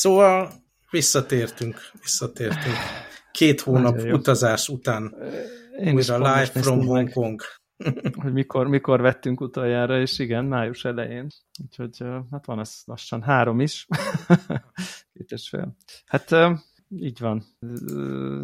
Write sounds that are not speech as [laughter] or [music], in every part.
Szóval visszatértünk, visszatértünk. Két hónap utazás után Én újra live from Hong Kong. [laughs] hogy mikor, mikor vettünk utoljára, és igen, május elején. Úgyhogy hát van ez lassan három is. [laughs] Két és fél. Hát így van.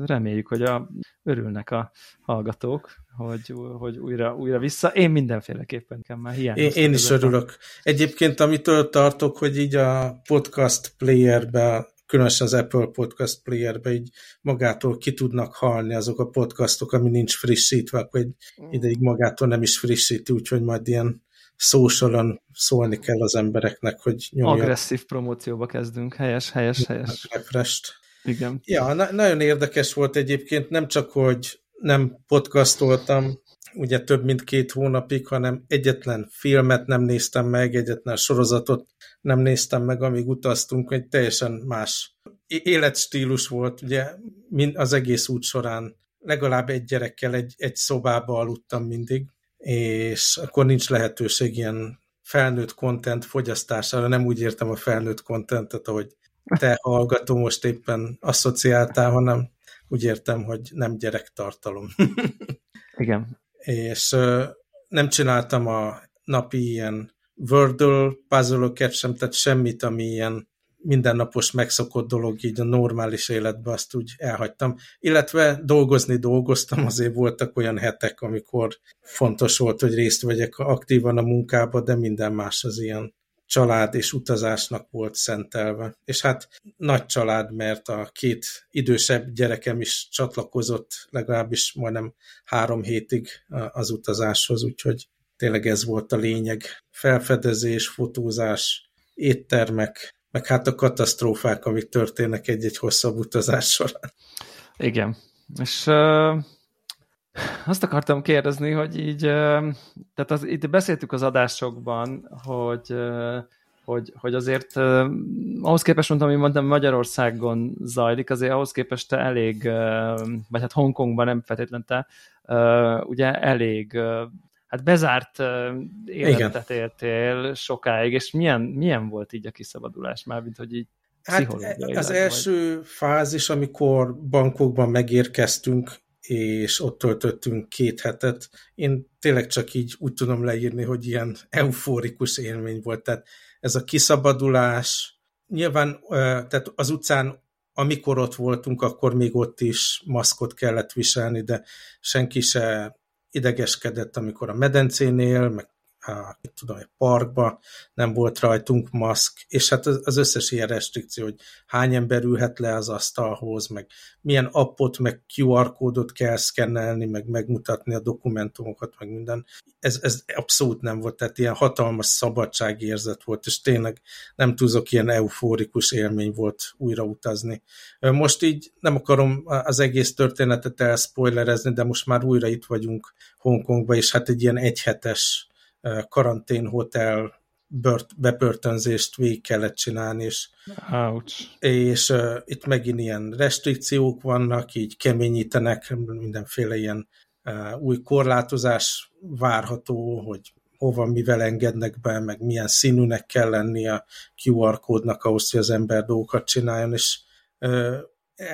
Reméljük, hogy a, örülnek a hallgatók, hogy, hogy újra, újra vissza. Én mindenféleképpen kell már hiányozom. Én, én is örülök. Egyébként, amitől tartok, hogy így a podcast playerbe, különösen az Apple Podcast playerbe így magától ki tudnak halni azok a podcastok, ami nincs frissítve, akkor egy mm. ideig magától nem is frissíti, úgyhogy majd ilyen socialon szólni kell az embereknek, hogy nyomja. Agresszív promócióba kezdünk, helyes, helyes, helyes. Refresh-t. Igen. Ja, na nagyon érdekes volt egyébként, nem csak, hogy nem podcastoltam, ugye több mint két hónapig, hanem egyetlen filmet nem néztem meg, egyetlen sorozatot nem néztem meg, amíg utaztunk, egy teljesen más életstílus volt, ugye az egész út során legalább egy gyerekkel egy, egy szobába aludtam mindig, és akkor nincs lehetőség ilyen felnőtt content fogyasztására, nem úgy értem a felnőtt contentet, ahogy te hallgató most éppen asszociáltál, hanem úgy értem, hogy nem gyerektartalom. [laughs] Igen. És nem csináltam a napi ilyen Wordle puzzle sem, tehát semmit, ami ilyen mindennapos megszokott dolog így a normális életben, azt úgy elhagytam. Illetve dolgozni dolgoztam, azért voltak olyan hetek, amikor fontos volt, hogy részt vegyek aktívan a munkába, de minden más az ilyen család és utazásnak volt szentelve. És hát nagy család, mert a két idősebb gyerekem is csatlakozott legalábbis majdnem három hétig az utazáshoz, úgyhogy tényleg ez volt a lényeg. Felfedezés, fotózás, éttermek, meg hát a katasztrófák, amik történnek egy-egy hosszabb utazás során. Igen. És azt akartam kérdezni, hogy így, tehát az, itt beszéltük az adásokban, hogy, hogy, hogy azért ahhoz képest, mondtam, hogy mondtam, Magyarországon zajlik, azért ahhoz képest te elég, vagy hát Hongkongban nem feltétlenül te, ugye elég hát bezárt életet Igen. éltél sokáig, és milyen, milyen volt így a kiszabadulás már, mint hogy így Hát az első vagy. fázis, amikor bankokban megérkeztünk, és ott töltöttünk két hetet. Én tényleg csak így úgy tudom leírni, hogy ilyen euforikus élmény volt. Tehát ez a kiszabadulás, nyilván tehát az utcán, amikor ott voltunk, akkor még ott is maszkot kellett viselni, de senki se idegeskedett, amikor a medencénél, meg a, tudom, egy parkba, nem volt rajtunk maszk, és hát az, összes ilyen restrikció, hogy hány ember ülhet le az asztalhoz, meg milyen appot, meg QR kódot kell szkennelni, meg megmutatni a dokumentumokat, meg minden. Ez, ez abszolút nem volt, tehát ilyen hatalmas szabadságérzet volt, és tényleg nem túlzok, ilyen eufórikus élmény volt újra utazni. Most így nem akarom az egész történetet elspoilerezni, de most már újra itt vagyunk Hongkongban, és hát egy ilyen egyhetes karanténhotel bört, bepörtönzést végig kellett csinálni, és, Ouch. és uh, itt megint ilyen restrikciók vannak, így keményítenek, mindenféle ilyen uh, új korlátozás várható, hogy hova, mivel engednek be, meg milyen színűnek kell lenni a QR kódnak ahhoz, hogy az ember dolgokat csináljon, és uh,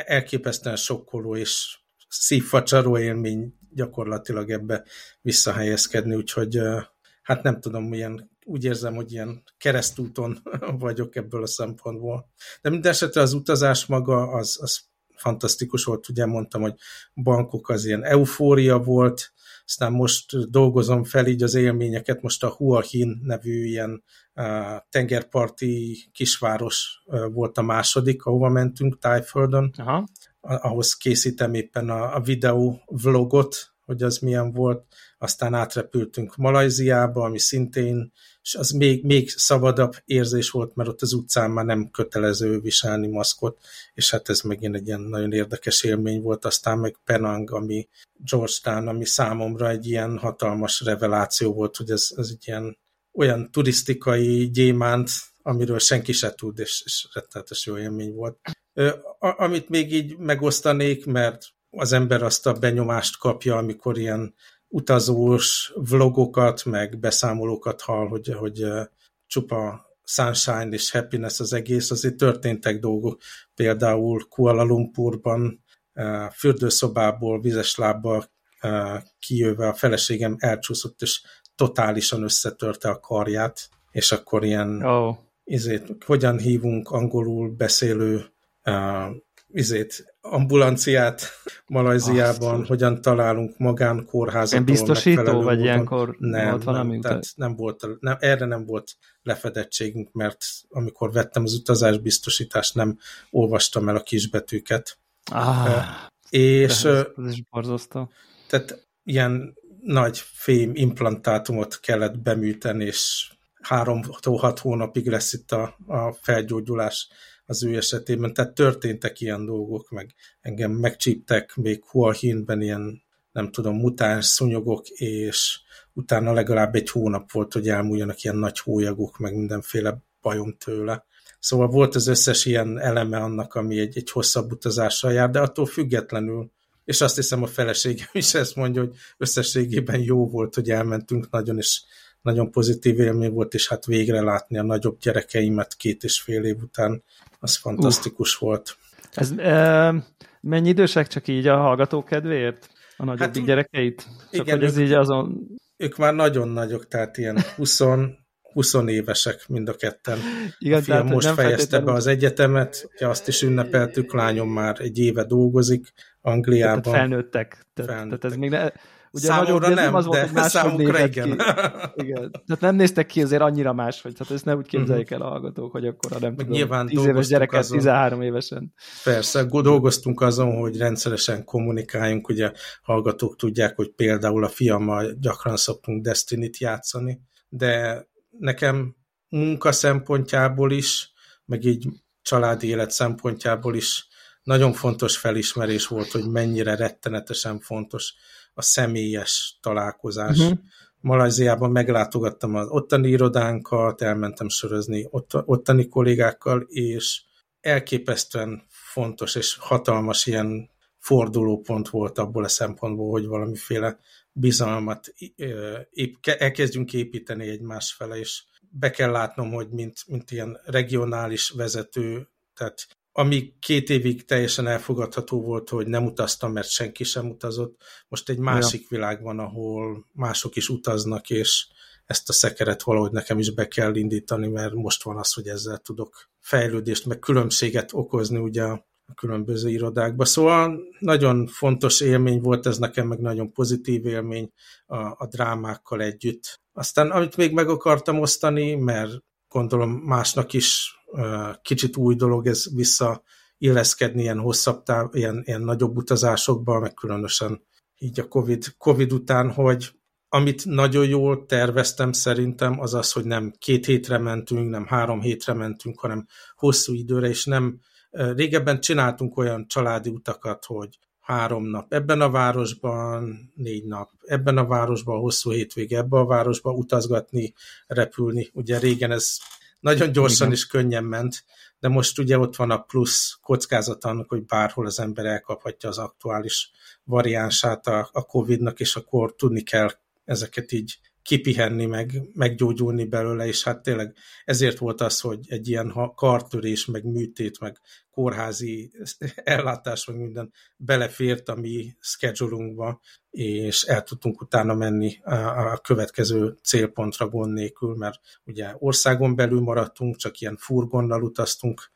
elképesztően sokkoló és szívfacsaró élmény gyakorlatilag ebbe visszahelyezkedni, úgyhogy uh, hát nem tudom, milyen, úgy érzem, hogy ilyen keresztúton [laughs] vagyok ebből a szempontból. De minden esetre az utazás maga az, az fantasztikus volt, ugye mondtam, hogy bankok az ilyen eufória volt, aztán most dolgozom fel így az élményeket, most a Hua Hin nevű ilyen uh, tengerparti kisváros uh, volt a második, ahova mentünk Tájföldön. Aha. Ahhoz készítem éppen a, a videó vlogot, hogy az milyen volt, aztán átrepültünk Malajziába, ami szintén, és az még, még szabadabb érzés volt, mert ott az utcán már nem kötelező viselni maszkot, és hát ez megint egy ilyen nagyon érdekes élmény volt, aztán meg Penang, ami Georgetown, ami számomra egy ilyen hatalmas reveláció volt, hogy ez, ez egy ilyen olyan turisztikai gyémánt, amiről senki se tud, és, és rettenetes jó élmény volt. A, amit még így megosztanék, mert az ember azt a benyomást kapja, amikor ilyen utazós vlogokat, meg beszámolókat hall, hogy, hogy csupa sunshine és happiness az egész, azért történtek dolgok. Például Kuala Lumpurban fürdőszobából, vizes lábbal kijöve a feleségem elcsúszott, és totálisan összetörte a karját, és akkor ilyen oh. izét, hogyan hívunk angolul beszélő izét, ambulanciát Malajziában, Azt. hogyan találunk magánkórházat. Ilyen biztosító, vagy ilyenkor nem, volt valami? Nem, tehát nem volt, nem, erre nem volt lefedettségünk, mert amikor vettem az utazás biztosítást, nem olvastam el a kisbetűket. Ah, és ez, ez is borzasztó. Tehát ilyen nagy fém implantátumot kellett beműteni, és három-hat hónapig lesz itt a, a felgyógyulás az ő esetében. Tehát történtek ilyen dolgok, meg engem megcsíptek még Huahinben ilyen, nem tudom, mutáns szúnyogok, és utána legalább egy hónap volt, hogy elmúljanak ilyen nagy hólyagok, meg mindenféle bajom tőle. Szóval volt az összes ilyen eleme annak, ami egy, egy hosszabb utazással jár, de attól függetlenül és azt hiszem a feleségem is ezt mondja, hogy összességében jó volt, hogy elmentünk nagyon, és nagyon pozitív élmény volt, és hát végre látni a nagyobb gyerekeimet két és fél év után, az fantasztikus uh. volt. Ez, e, mennyi idősek csak így a hallgató kedvéért? A nagyobbik hát, gyerekeit? Csak igen, hogy ez ők, így azon... Ők már nagyon nagyok, tehát ilyen 20, 20 évesek mind a ketten. Igen, a fiam most fejezte be az egyetemet, ja, azt is ünnepeltük, lányom már egy éve dolgozik Angliában. Tehát felnőttek. Tehát, felnőttek. tehát ez még ne, Ugye számomra nem, nem az volt, de számukra igen. Ki. [laughs] igen. Tehát nem néztek ki azért annyira más, hogy tehát ezt ne úgy képzeljék el a hallgatók, hogy akkor nem tudom, nyilván 10 éves gyereket azon, 13 évesen. Persze, dolgoztunk azon, hogy rendszeresen kommunikáljunk, ugye hallgatók tudják, hogy például a fiammal gyakran szoktunk Destiny-t játszani, de nekem munka szempontjából is, meg így családi élet szempontjából is nagyon fontos felismerés volt, hogy mennyire rettenetesen fontos a személyes találkozás. Uh-huh. Malajziában meglátogattam az ottani irodánkat, elmentem sörözni ott, ottani kollégákkal, és elképesztően fontos és hatalmas ilyen fordulópont volt abból a szempontból, hogy valamiféle bizalmat elkezdjünk építeni egymás fele, és be kell látnom, hogy mint, mint ilyen regionális vezető, tehát ami két évig teljesen elfogadható volt, hogy nem utaztam, mert senki sem utazott. Most egy másik ja. világ van, ahol mások is utaznak, és ezt a szekeret valahogy nekem is be kell indítani, mert most van az, hogy ezzel tudok fejlődést, meg különbséget okozni ugye a különböző irodákba. Szóval nagyon fontos élmény volt ez nekem, meg nagyon pozitív élmény a, a drámákkal együtt. Aztán amit még meg akartam osztani, mert gondolom másnak is kicsit új dolog ez vissza illeszkedni ilyen hosszabb táv, ilyen, ilyen nagyobb utazásokba, meg különösen így a COVID, COVID után, hogy amit nagyon jól terveztem szerintem, az az, hogy nem két hétre mentünk, nem három hétre mentünk, hanem hosszú időre, és nem régebben csináltunk olyan családi utakat, hogy három nap ebben a városban, négy nap ebben a városban, hosszú hétvége ebben a városban utazgatni, repülni. Ugye régen ez nagyon gyorsan Igen. és könnyen ment, de most ugye ott van a plusz kockázat annak, hogy bárhol az ember elkaphatja az aktuális variánsát a, a Covid-nak, és akkor tudni kell ezeket így kipihenni, meg meggyógyulni belőle, és hát tényleg ezért volt az, hogy egy ilyen kartörés, meg műtét, meg kórházi ellátás, meg minden belefért a mi schedulunkba, és el tudtunk utána menni a következő célpontra gond nélkül, mert ugye országon belül maradtunk, csak ilyen furgonnal utaztunk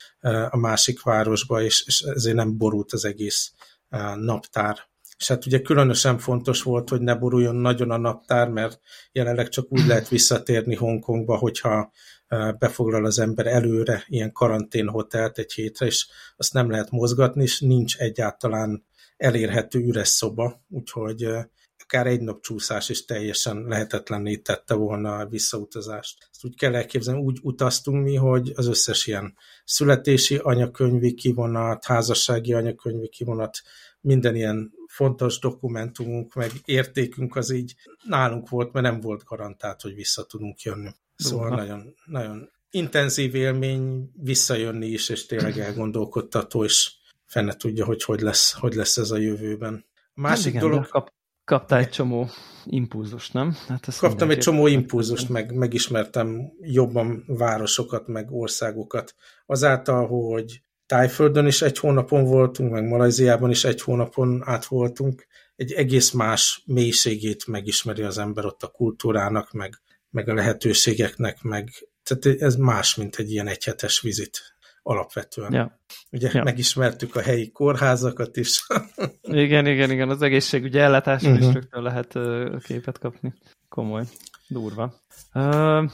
a másik városba, és, és ezért nem borult az egész naptár és hát ugye különösen fontos volt, hogy ne boruljon nagyon a naptár, mert jelenleg csak úgy lehet visszatérni Hongkongba, hogyha befoglal az ember előre ilyen karanténhotelt egy hétre, és azt nem lehet mozgatni, és nincs egyáltalán elérhető üres szoba, úgyhogy akár egy nap csúszás is teljesen lehetetlenné tette volna a visszautazást. Ezt úgy kell elképzelni, úgy utaztunk mi, hogy az összes ilyen születési anyakönyvi kivonat, házassági anyakönyvi kivonat, minden ilyen fontos dokumentumunk, meg értékünk az így nálunk volt, mert nem volt garantált, hogy vissza tudunk jönni. Szóval nagyon, nagyon intenzív élmény visszajönni is, és tényleg elgondolkodtató, és fenne tudja, hogy hogy lesz, hogy lesz ez a jövőben. A másik hát igen, dolog... Kap, Kaptál egy csomó impulzust, nem? Hát Kaptam egy csomó impulzust, meg megismertem jobban városokat, meg országokat. Azáltal, hogy Tájföldön is egy hónapon voltunk, meg Malajziában is egy hónapon át voltunk, egy egész más mélységét megismeri az ember ott a kultúrának, meg, meg a lehetőségeknek, meg tehát ez más, mint egy ilyen egyhetes vizit alapvetően. Ja. Ugye ja. megismertük a helyi kórházakat is. igen, igen, igen, az egészségügyi ellátásról uh -huh. is mhm. rögtön lehet képet kapni. Komoly. Durva.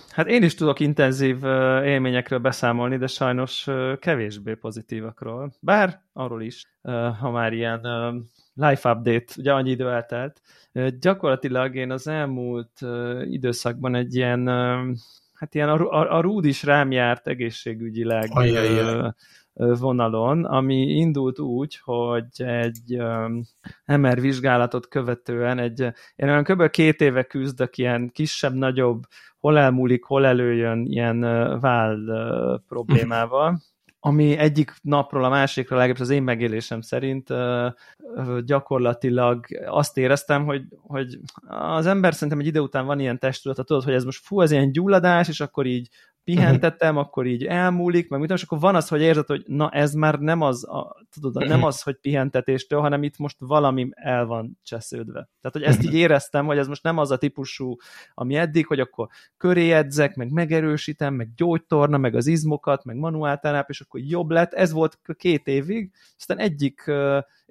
Hát én is tudok intenzív élményekről beszámolni, de sajnos kevésbé pozitívakról. Bár arról is, ha már ilyen life update, ugye annyi idő eltelt. Gyakorlatilag én az elmúlt időszakban egy ilyen hát ilyen a, a, a rúd is rám járt egészségügyileg Ajajaj. Vonalon, ami indult úgy, hogy egy MR vizsgálatot követően egy, én olyan kb. két éve küzdök ilyen kisebb-nagyobb, hol elmúlik, hol előjön ilyen váll problémával, [laughs] ami egyik napról a másikra, legalábbis az én megélésem szerint gyakorlatilag azt éreztem, hogy, hogy az ember szerintem egy idő után van ilyen testülete, tudod, hogy ez most fú, ez ilyen gyulladás, és akkor így pihentettem, akkor így elmúlik, meg mit és akkor van az, hogy érzed, hogy na ez már nem az, a, tudod, nem az, hogy pihentetéstől, hanem itt most valami el van csesződve. Tehát, hogy ezt így éreztem, hogy ez most nem az a típusú, ami eddig, hogy akkor köré edzek, meg megerősítem, meg gyógytorna, meg az izmokat, meg manuáltánáp, és akkor jobb lett. Ez volt két évig, aztán egyik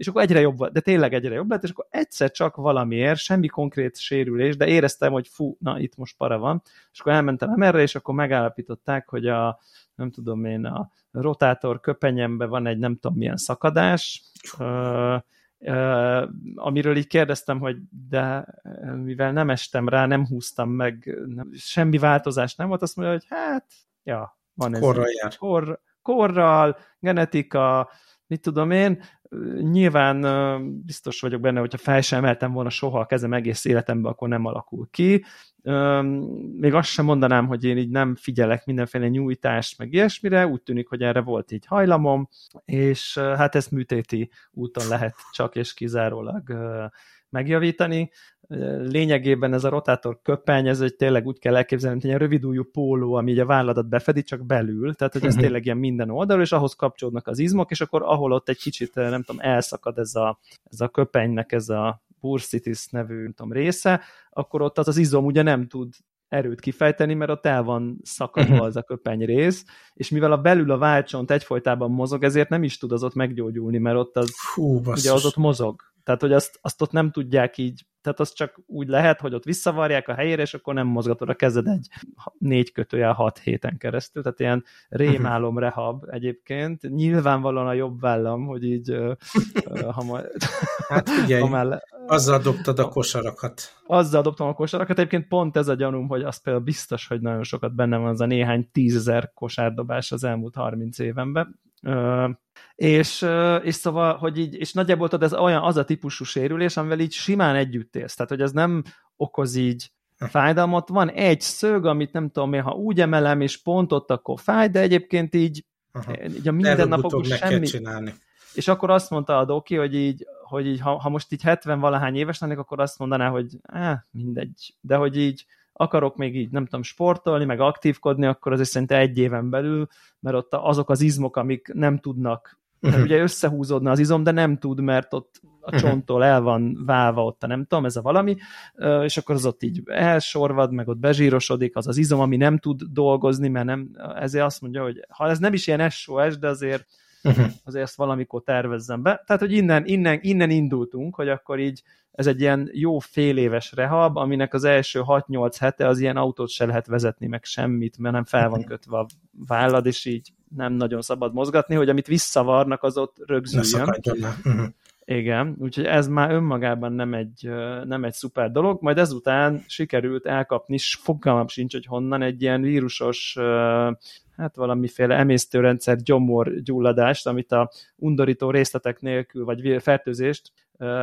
és akkor egyre jobb de tényleg egyre jobb lett, és akkor egyszer csak valamiért, semmi konkrét sérülés, de éreztem, hogy fú, na itt most para van, és akkor elmentem erre, és akkor megállapították, hogy a, nem tudom én, a rotátor köpenyemben van egy nem tudom milyen szakadás, uh, Uh, amiről így kérdeztem, hogy de mivel nem estem rá, nem húztam meg, nem, semmi változás nem volt, azt mondja, hogy hát, ja, van ez. Korral jár. Kor, korral, genetika, mit tudom én, nyilván biztos vagyok benne, hogyha fel sem emeltem volna soha a kezem egész életemben, akkor nem alakul ki. Még azt sem mondanám, hogy én így nem figyelek mindenféle nyújtást, meg ilyesmire, úgy tűnik, hogy erre volt így hajlamom, és hát ezt műtéti úton lehet csak és kizárólag megjavítani. Lényegében ez a rotátor köpeny, ez egy tényleg úgy kell elképzelni, mint egy rövidújú póló, ami a válladat befedi, csak belül, tehát hogy ez mhm. tényleg ilyen minden oldalról, és ahhoz kapcsolódnak az izmok, és akkor ahol ott egy kicsit, nem tudom, elszakad ez a, ez a köpenynek ez a bursitis nevű, nem tudom, része, akkor ott az az izom ugye nem tud erőt kifejteni, mert ott el van szakadva mhm. az a köpeny rész, és mivel a belül a válcsont egyfolytában mozog, ezért nem is tud az ott meggyógyulni, mert ott az, Hú, ugye az ott mozog. Tehát, hogy azt, azt ott nem tudják így, tehát az csak úgy lehet, hogy ott visszavarják a helyére, és akkor nem mozgatod a kezed egy négy kötőjel hat héten keresztül, tehát ilyen rémálom rehab egyébként. Nyilvánvalóan a jobb vállam, hogy így ha majd... Hát figyelj, [laughs] már, azzal dobtad a kosarakat. Azzal dobtam a kosarakat, egyébként pont ez a gyanúm, hogy az például biztos, hogy nagyon sokat benne van az a néhány tízezer kosárdobás az elmúlt 30 évenben, és, és szóval, hogy így, és nagyjából tudod, ez olyan az a típusú sérülés, amivel így simán együtt élsz. Tehát, hogy ez nem okoz így fájdalmat. Van egy szög, amit nem tudom én, ha úgy emelem, és pont ott, akkor fáj, de egyébként így, így a mindennapokban semmi. Csinálni. És akkor azt mondta a doki, hogy így, hogy így ha, ha most így 70 valahány éves lennék, akkor azt mondaná, hogy eh, mindegy. De hogy így akarok még így, nem tudom, sportolni, meg aktívkodni, akkor azért szerintem egy éven belül, mert ott azok az izmok, amik nem tudnak, mert uh-huh. ugye összehúzódna az izom, de nem tud, mert ott a uh-huh. csonttól el van válva ott a nem tudom, ez a valami, és akkor az ott így elsorvad, meg ott bezsírosodik, az az izom, ami nem tud dolgozni, mert nem, ezért azt mondja, hogy ha ez nem is ilyen SOS, de azért uh-huh. azért ezt valamikor tervezzem be. Tehát, hogy innen, innen, innen indultunk, hogy akkor így ez egy ilyen jó fél éves rehab, aminek az első 6-8 hete az ilyen autót se lehet vezetni, meg semmit, mert nem fel van kötve a vállad, és így nem nagyon szabad mozgatni, hogy amit visszavarnak, az ott rögzüljön. Uh-huh. Igen, úgyhogy ez már önmagában nem egy, nem egy szuper dolog, majd ezután sikerült elkapni, fogalmam sincs, hogy honnan egy ilyen vírusos hát valamiféle emésztőrendszer gyomor gyulladást, amit a undorító részletek nélkül, vagy fertőzést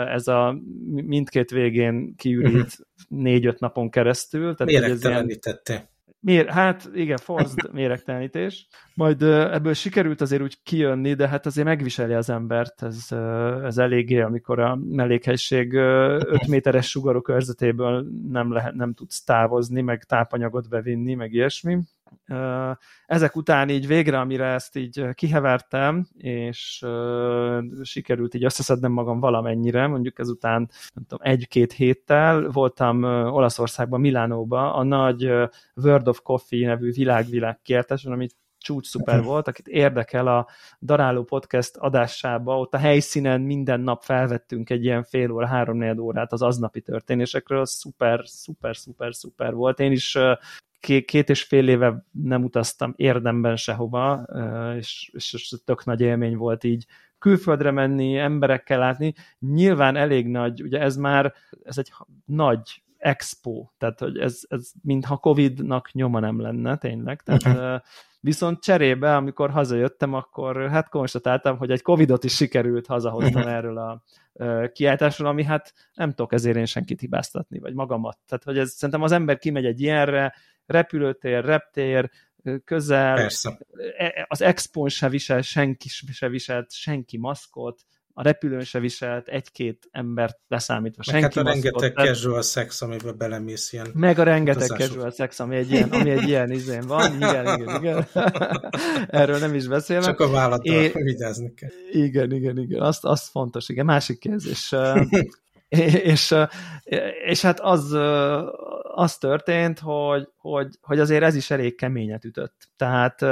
ez a mindkét végén kiürít uh-huh. négy-öt napon keresztül. Tehát, Méregtelenítetте. Mér, hát igen, forced méregtelenítés. Majd ebből sikerült azért úgy kijönni, de hát azért megviseli az embert, ez, ez eléggé, amikor a mellékhegység 5 [laughs] méteres sugarok körzetéből nem, lehet, nem tudsz távozni, meg tápanyagot bevinni, meg ilyesmi ezek után így végre, amire ezt így kihevertem, és sikerült így összeszednem magam valamennyire, mondjuk ezután nem tudom, egy-két héttel voltam Olaszországban, Milánóban, a nagy World of Coffee nevű világvilág kiáltáson, amit csúcs szuper volt, akit érdekel a Daráló Podcast adásába, ott a helyszínen minden nap felvettünk egy ilyen fél óra, három órát az aznapi történésekről, szuper, szuper, szuper, szuper volt. Én is két és fél éve nem utaztam érdemben sehova, és, és, tök nagy élmény volt így külföldre menni, emberekkel látni. Nyilván elég nagy, ugye ez már, ez egy nagy expo, tehát hogy ez, ez mintha Covid-nak nyoma nem lenne, tényleg. Tehát, uh-huh. Viszont cserébe, amikor hazajöttem, akkor hát konstatáltam, hogy egy Covidot is sikerült hazahoznom uh-huh. erről a kiáltásról, ami hát nem tudok ezért én senkit hibáztatni, vagy magamat. Tehát, hogy ez, szerintem az ember kimegy egy ilyenre, repülőtér, reptér, közel, Persze. E, e, az expon se visel, senki se viselt, senki maszkot, a repülőn se viselt egy-két embert leszámítva. Meg senki hát a rengeteg tehát... casual sex, amiben belemész ilyen Meg a rengeteg utazások. casual sex, ami egy ilyen, ami egy ilyen izén van. Igen, igen, igen. [laughs] Erről nem is beszélek. Csak a vállattal é... vigyázni kell. Igen, igen, igen. Azt, azt fontos, igen. Másik kérdés. [laughs] és, és hát az, az történt, hogy, hogy, hogy azért ez is elég keményet ütött. Tehát. [laughs]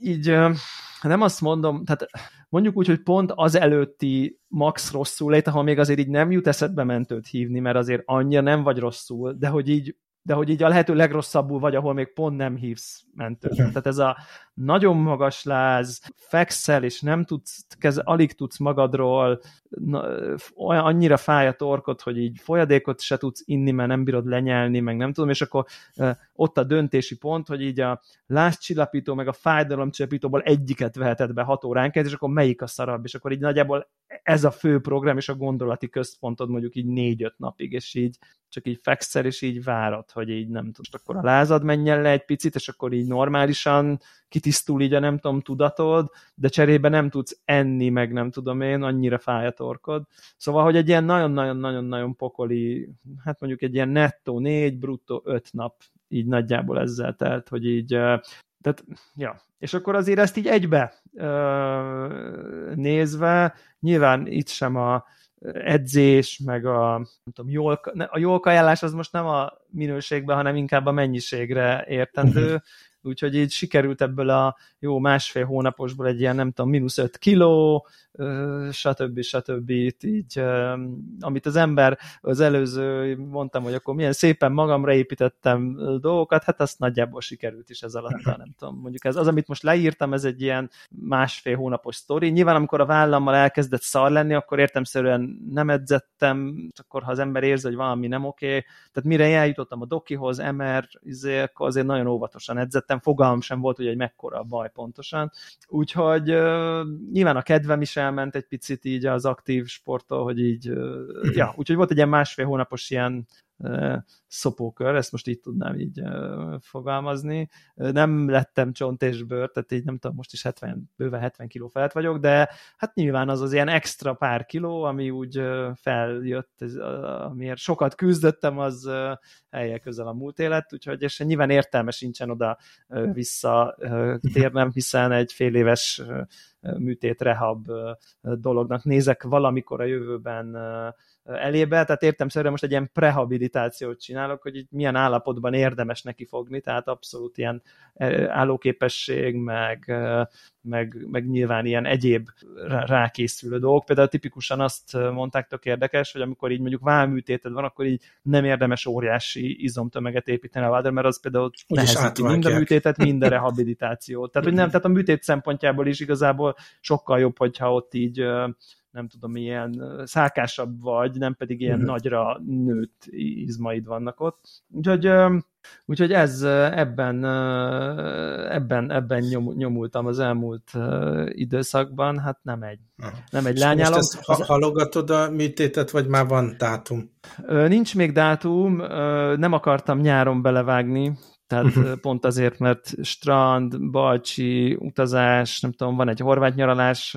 így nem azt mondom, tehát mondjuk úgy, hogy pont az előtti max rosszul lét, ahol még azért így nem jut eszedbe mentőt hívni, mert azért annyira nem vagy rosszul, de hogy így de hogy így a lehető legrosszabbul vagy, ahol még pont nem hívsz mentőt. Tehát ez a nagyon magas láz, fekszel, és nem tudsz, kez, alig tudsz magadról, na, olyan, annyira fáj a torkot, hogy így folyadékot se tudsz inni, mert nem bírod lenyelni, meg nem tudom, és akkor e, ott a döntési pont, hogy így a lázcsillapító, meg a fájdalomcsillapítóból egyiket veheted be hat óránként, és akkor melyik a szarabb, és akkor így nagyjából ez a fő program, és a gondolati központod mondjuk így négy-öt napig, és így csak így fekszel, és így várod, hogy így nem tudsz, akkor a lázad menjen le egy picit, és akkor így normálisan kitisztul így a nem tudom tudatod, de cserébe nem tudsz enni, meg nem tudom én, annyira fáj a torkod. Szóval, hogy egy ilyen nagyon-nagyon-nagyon-nagyon pokoli, hát mondjuk egy ilyen nettó négy, bruttó öt nap így nagyjából ezzel telt, hogy így tehát, ja. És akkor azért ezt így egybe nézve, nyilván itt sem a edzés, meg a, nem tudom, jól, a jól kajálás az most nem a minőségben, hanem inkább a mennyiségre értendő, mhm. Úgyhogy így sikerült ebből a jó másfél hónaposból egy ilyen, nem tudom, mínusz 5 kiló, stb. stb. így, amit az ember az előző, mondtam, hogy akkor milyen szépen magamra építettem dolgokat, hát azt nagyjából sikerült is ez alatt, nem tudom, mondjuk ez az, amit most leírtam, ez egy ilyen másfél hónapos sztori. Nyilván, amikor a vállammal elkezdett szar lenni, akkor értemszerűen nem edzettem, akkor ha az ember érzi, hogy valami nem oké, tehát mire eljutottam a dokihoz, MR, izé, akkor azért nagyon óvatosan edzettem, fogalmam sem volt, hogy egy mekkora a baj pontosan. Úgyhogy nyilván a kedvem is el elment egy picit így az aktív sporttól, hogy így, ja, úgyhogy volt egy ilyen másfél hónapos ilyen szopókör, ezt most így tudnám így fogalmazni. Nem lettem csont és bőr, tehát így nem tudom, most is 70, bőven 70 kiló felett vagyok, de hát nyilván az az ilyen extra pár kiló, ami úgy feljött, amiért sokat küzdöttem, az helye közel a múlt élet, úgyhogy és nyilván értelme sincsen oda visszatérnem, hiszen egy fél éves műtét rehab dolognak nézek valamikor a jövőben elébe, tehát értem szerint most egy ilyen prehabilitációt csinálok, hogy így milyen állapotban érdemes neki fogni, tehát abszolút ilyen állóképesség, meg, meg, meg nyilván ilyen egyéb rákészülő dolgok. Például tipikusan azt mondták, tök érdekes, hogy amikor így mondjuk válműtéted van, akkor így nem érdemes óriási izomtömeget építeni a vádra, mert az például nehezíti mind a műtétet, mind a [laughs] rehabilitációt. Tehát, hogy nem, tehát a műtét szempontjából is igazából sokkal jobb, hogyha ott így nem tudom, ilyen szálkásabb vagy, nem pedig ilyen uh-huh. nagyra nőtt izmaid vannak ott. Úgyhogy, úgyhogy ez ebben, ebben, ebben nyom, nyomultam az elmúlt időszakban, hát nem egy, nem egy lányálom. Most ezt ha- halogatod a műtétet, vagy már van dátum? Nincs még dátum, nem akartam nyáron belevágni, tehát uh-huh. pont azért, mert strand, balcsi, utazás, nem tudom, van egy horvát nyaralás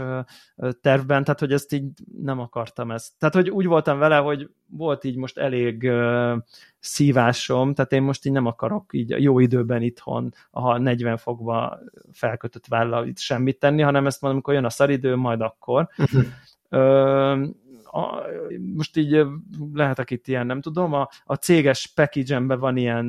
tervben, tehát hogy ezt így nem akartam ezt. Tehát, hogy úgy voltam vele, hogy volt így most elég uh, szívásom, tehát én most így nem akarok így jó időben itthon, ha 40 fokba felkötött vállal itt semmit tenni, hanem ezt mondom, amikor jön a szaridő, majd akkor. Uh-huh. Uh, a, most így lehetek itt ilyen, nem tudom, a, a céges package van ilyen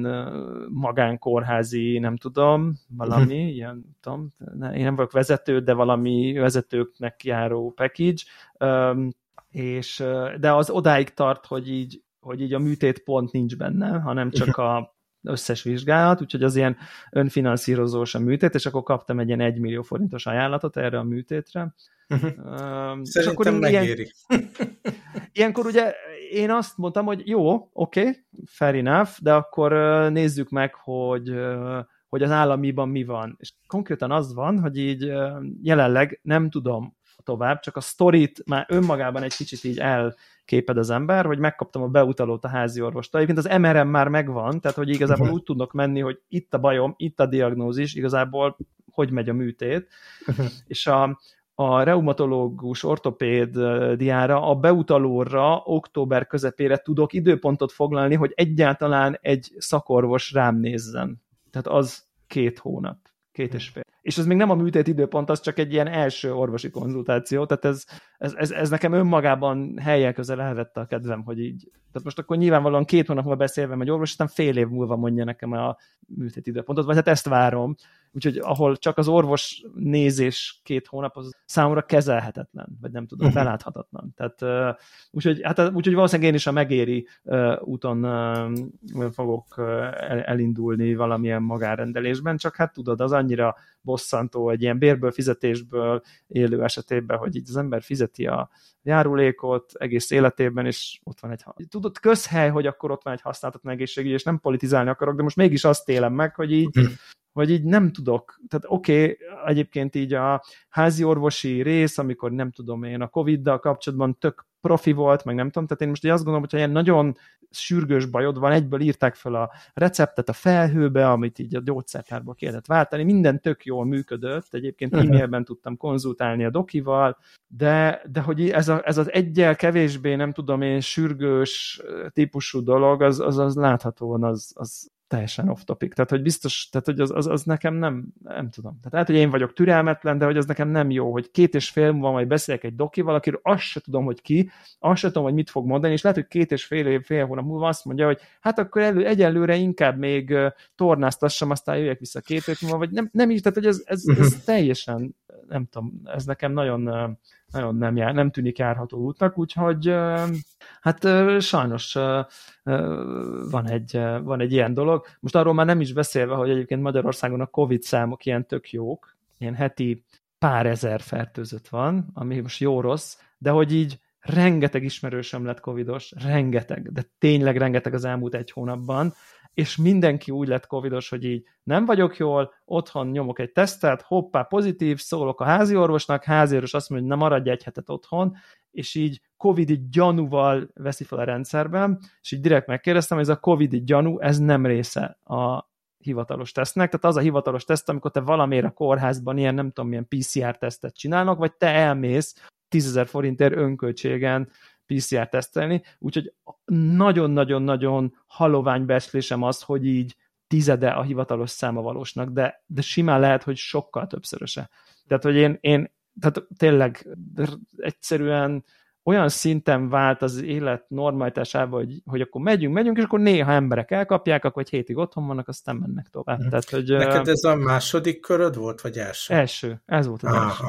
magánkórházi, nem tudom, valami, uh-huh. ilyen, tudom, én nem vagyok vezető, de valami vezetőknek járó package, um, és, de az odáig tart, hogy így, hogy így a műtét pont nincs benne, hanem csak a összes vizsgálat, úgyhogy az ilyen önfinanszírozós a műtét, és akkor kaptam egy ilyen 1 millió forintos ajánlatot erre a műtétre, Uh-huh. Szerintem akkor megéri. Ilyen, [laughs] ilyenkor ugye én azt mondtam, hogy jó, oké, okay, fair enough, de akkor nézzük meg, hogy, hogy az államiban mi van. És konkrétan az van, hogy így jelenleg nem tudom tovább, csak a sztorit már önmagában egy kicsit így elképed az ember, hogy megkaptam a beutalót a házi orvostól. Egyébként az MRM már megvan, tehát hogy igazából uh-huh. úgy tudnak menni, hogy itt a bajom, itt a diagnózis, igazából hogy megy a műtét. Uh-huh. És a, a reumatológus ortopéd diára, a beutalóra október közepére tudok időpontot foglalni, hogy egyáltalán egy szakorvos rám nézzen. Tehát az két hónap, két és fél. És ez még nem a műtét időpont, az csak egy ilyen első orvosi konzultáció, tehát ez, ez, ez, ez nekem önmagában helyen közel elvette a kedvem, hogy így. Tehát most akkor nyilvánvalóan két hónap múlva beszélve egy orvos, aztán fél év múlva mondja nekem a műtét időpontot, vagy hát ezt várom, úgyhogy ahol csak az orvos nézés két hónap, az számomra kezelhetetlen, vagy nem tudom, uh-huh. beláthatatlan. Tehát uh, úgyhogy, hát, úgyhogy valószínűleg én is a megéri uh, úton uh, fogok uh, elindulni valamilyen magárendelésben, csak hát tudod, az annyira bosszantó egy ilyen bérből, fizetésből élő esetében, hogy így az ember fizeti a járulékot egész életében, és ott van egy, tudod, közhely, hogy akkor ott van egy használhatatlan egészségügy, és nem politizálni akarok, de most mégis azt élem meg, hogy így mhm vagy így nem tudok. Tehát oké, okay, egyébként így a házi orvosi rész, amikor nem tudom én, a Covid-dal kapcsolatban tök profi volt, meg nem tudom, tehát én most azt gondolom, hogyha ilyen nagyon sürgős bajod van, egyből írták fel a receptet a felhőbe, amit így a gyógyszertárból kellett váltani, minden tök jól működött, egyébként uh-huh. e-mailben tudtam konzultálni a dokival, de, de hogy ez, a, ez az egyel kevésbé, nem tudom én, sürgős típusú dolog, az, az, az láthatóan az, az teljesen off topic. Tehát, hogy biztos, tehát, hogy az, az, az nekem nem, nem tudom. Tehát lehet, hogy én vagyok türelmetlen, de hogy az nekem nem jó, hogy két és fél múlva majd beszélek egy dokival, akiről azt se tudom, hogy ki, azt se tudom, hogy mit fog mondani, és lehet, hogy két és fél év, fél hónap múlva azt mondja, hogy hát akkor elő, egyelőre inkább még tornáztassam, aztán jöjjek vissza két év múlva, vagy nem, nem így, tehát hogy ez, ez, ez mhm. teljesen, nem tudom, ez nekem nagyon, nagyon nem, jár, nem tűnik járható útnak, úgyhogy hát sajnos van egy, van egy ilyen dolog. Most arról már nem is beszélve, hogy egyébként Magyarországon a Covid számok ilyen tök jók, ilyen heti pár ezer fertőzött van, ami most jó-rossz, de hogy így rengeteg ismerősöm lett covidos, rengeteg, de tényleg rengeteg az elmúlt egy hónapban, és mindenki úgy lett covidos, hogy így nem vagyok jól, otthon nyomok egy tesztet, hoppá, pozitív, szólok a házi orvosnak, házi orvos azt mondja, hogy nem maradj egy hetet otthon, és így covid gyanúval veszi fel a rendszerben, és így direkt megkérdeztem, hogy ez a covid gyanú, ez nem része a hivatalos tesztnek, tehát az a hivatalos teszt, amikor te valamiért a kórházban ilyen, nem tudom, milyen PCR tesztet csinálnak, vagy te elmész 10.000 forintért önköltségen PCR tesztelni, úgyhogy nagyon-nagyon-nagyon halovány beszélésem az, hogy így tizede a hivatalos száma valósnak, de, de simán lehet, hogy sokkal többszöröse. Tehát, hogy én, én tehát tényleg egyszerűen olyan szinten vált az élet normalitásába, hogy, hogy akkor megyünk, megyünk, és akkor néha emberek elkapják, akkor egy hétig otthon vannak, aztán mennek tovább. Mhm. Tehát, hogy, Neked ez a második köröd volt, vagy első? Első, ez volt az Aha. első.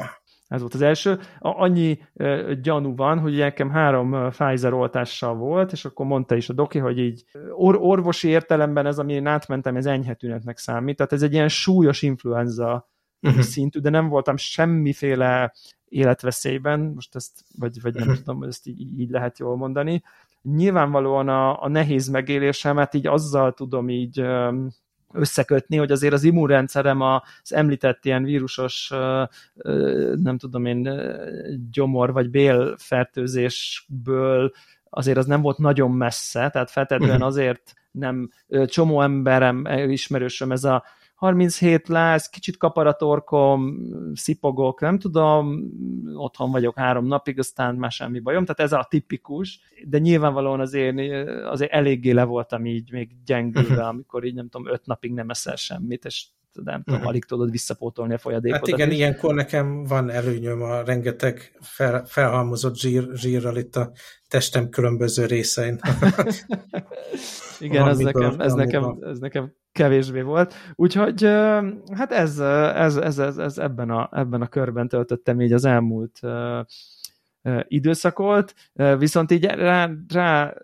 Ez volt az első. Annyi uh, gyanú van, hogy nekem három Pfizer oltással volt, és akkor mondta is a doki, hogy így or- orvosi értelemben ez, ami én átmentem, ez enyhe tünetnek számít. Tehát ez egy ilyen súlyos influenza uh-huh. szintű, de nem voltam semmiféle életveszélyben, most ezt, vagy, vagy nem uh-huh. tudom, ezt így, így lehet jól mondani. Nyilvánvalóan a, a nehéz megélésemet így azzal tudom így összekötni, hogy azért az immunrendszerem az említett ilyen vírusos, nem tudom én, gyomor vagy bélfertőzésből azért az nem volt nagyon messze, tehát feltétlenül mhm. azért nem csomó emberem, ismerősöm ez a 37 láz, kicsit kapar a torkom, szipogok, nem tudom, otthon vagyok három napig, aztán már semmi bajom, tehát ez a tipikus, de nyilvánvalóan azért, azért eléggé le voltam így még gyengülve, uh-huh. amikor így nem tudom, öt napig nem eszel semmit, és nem tudom, uh-huh. alig tudod visszapótolni a folyadékot. Hát igen, ilyenkor nekem van előnyöm a rengeteg fel, felhalmozott zsír, zsírral itt a testem különböző részein. [laughs] igen, ez nekem, ez, nekem, ez nekem kevésbé volt. Úgyhogy hát ez, ez, ez, ez, ez ebben, a, ebben a körben töltöttem így az elmúlt időszakot, viszont így rá, rá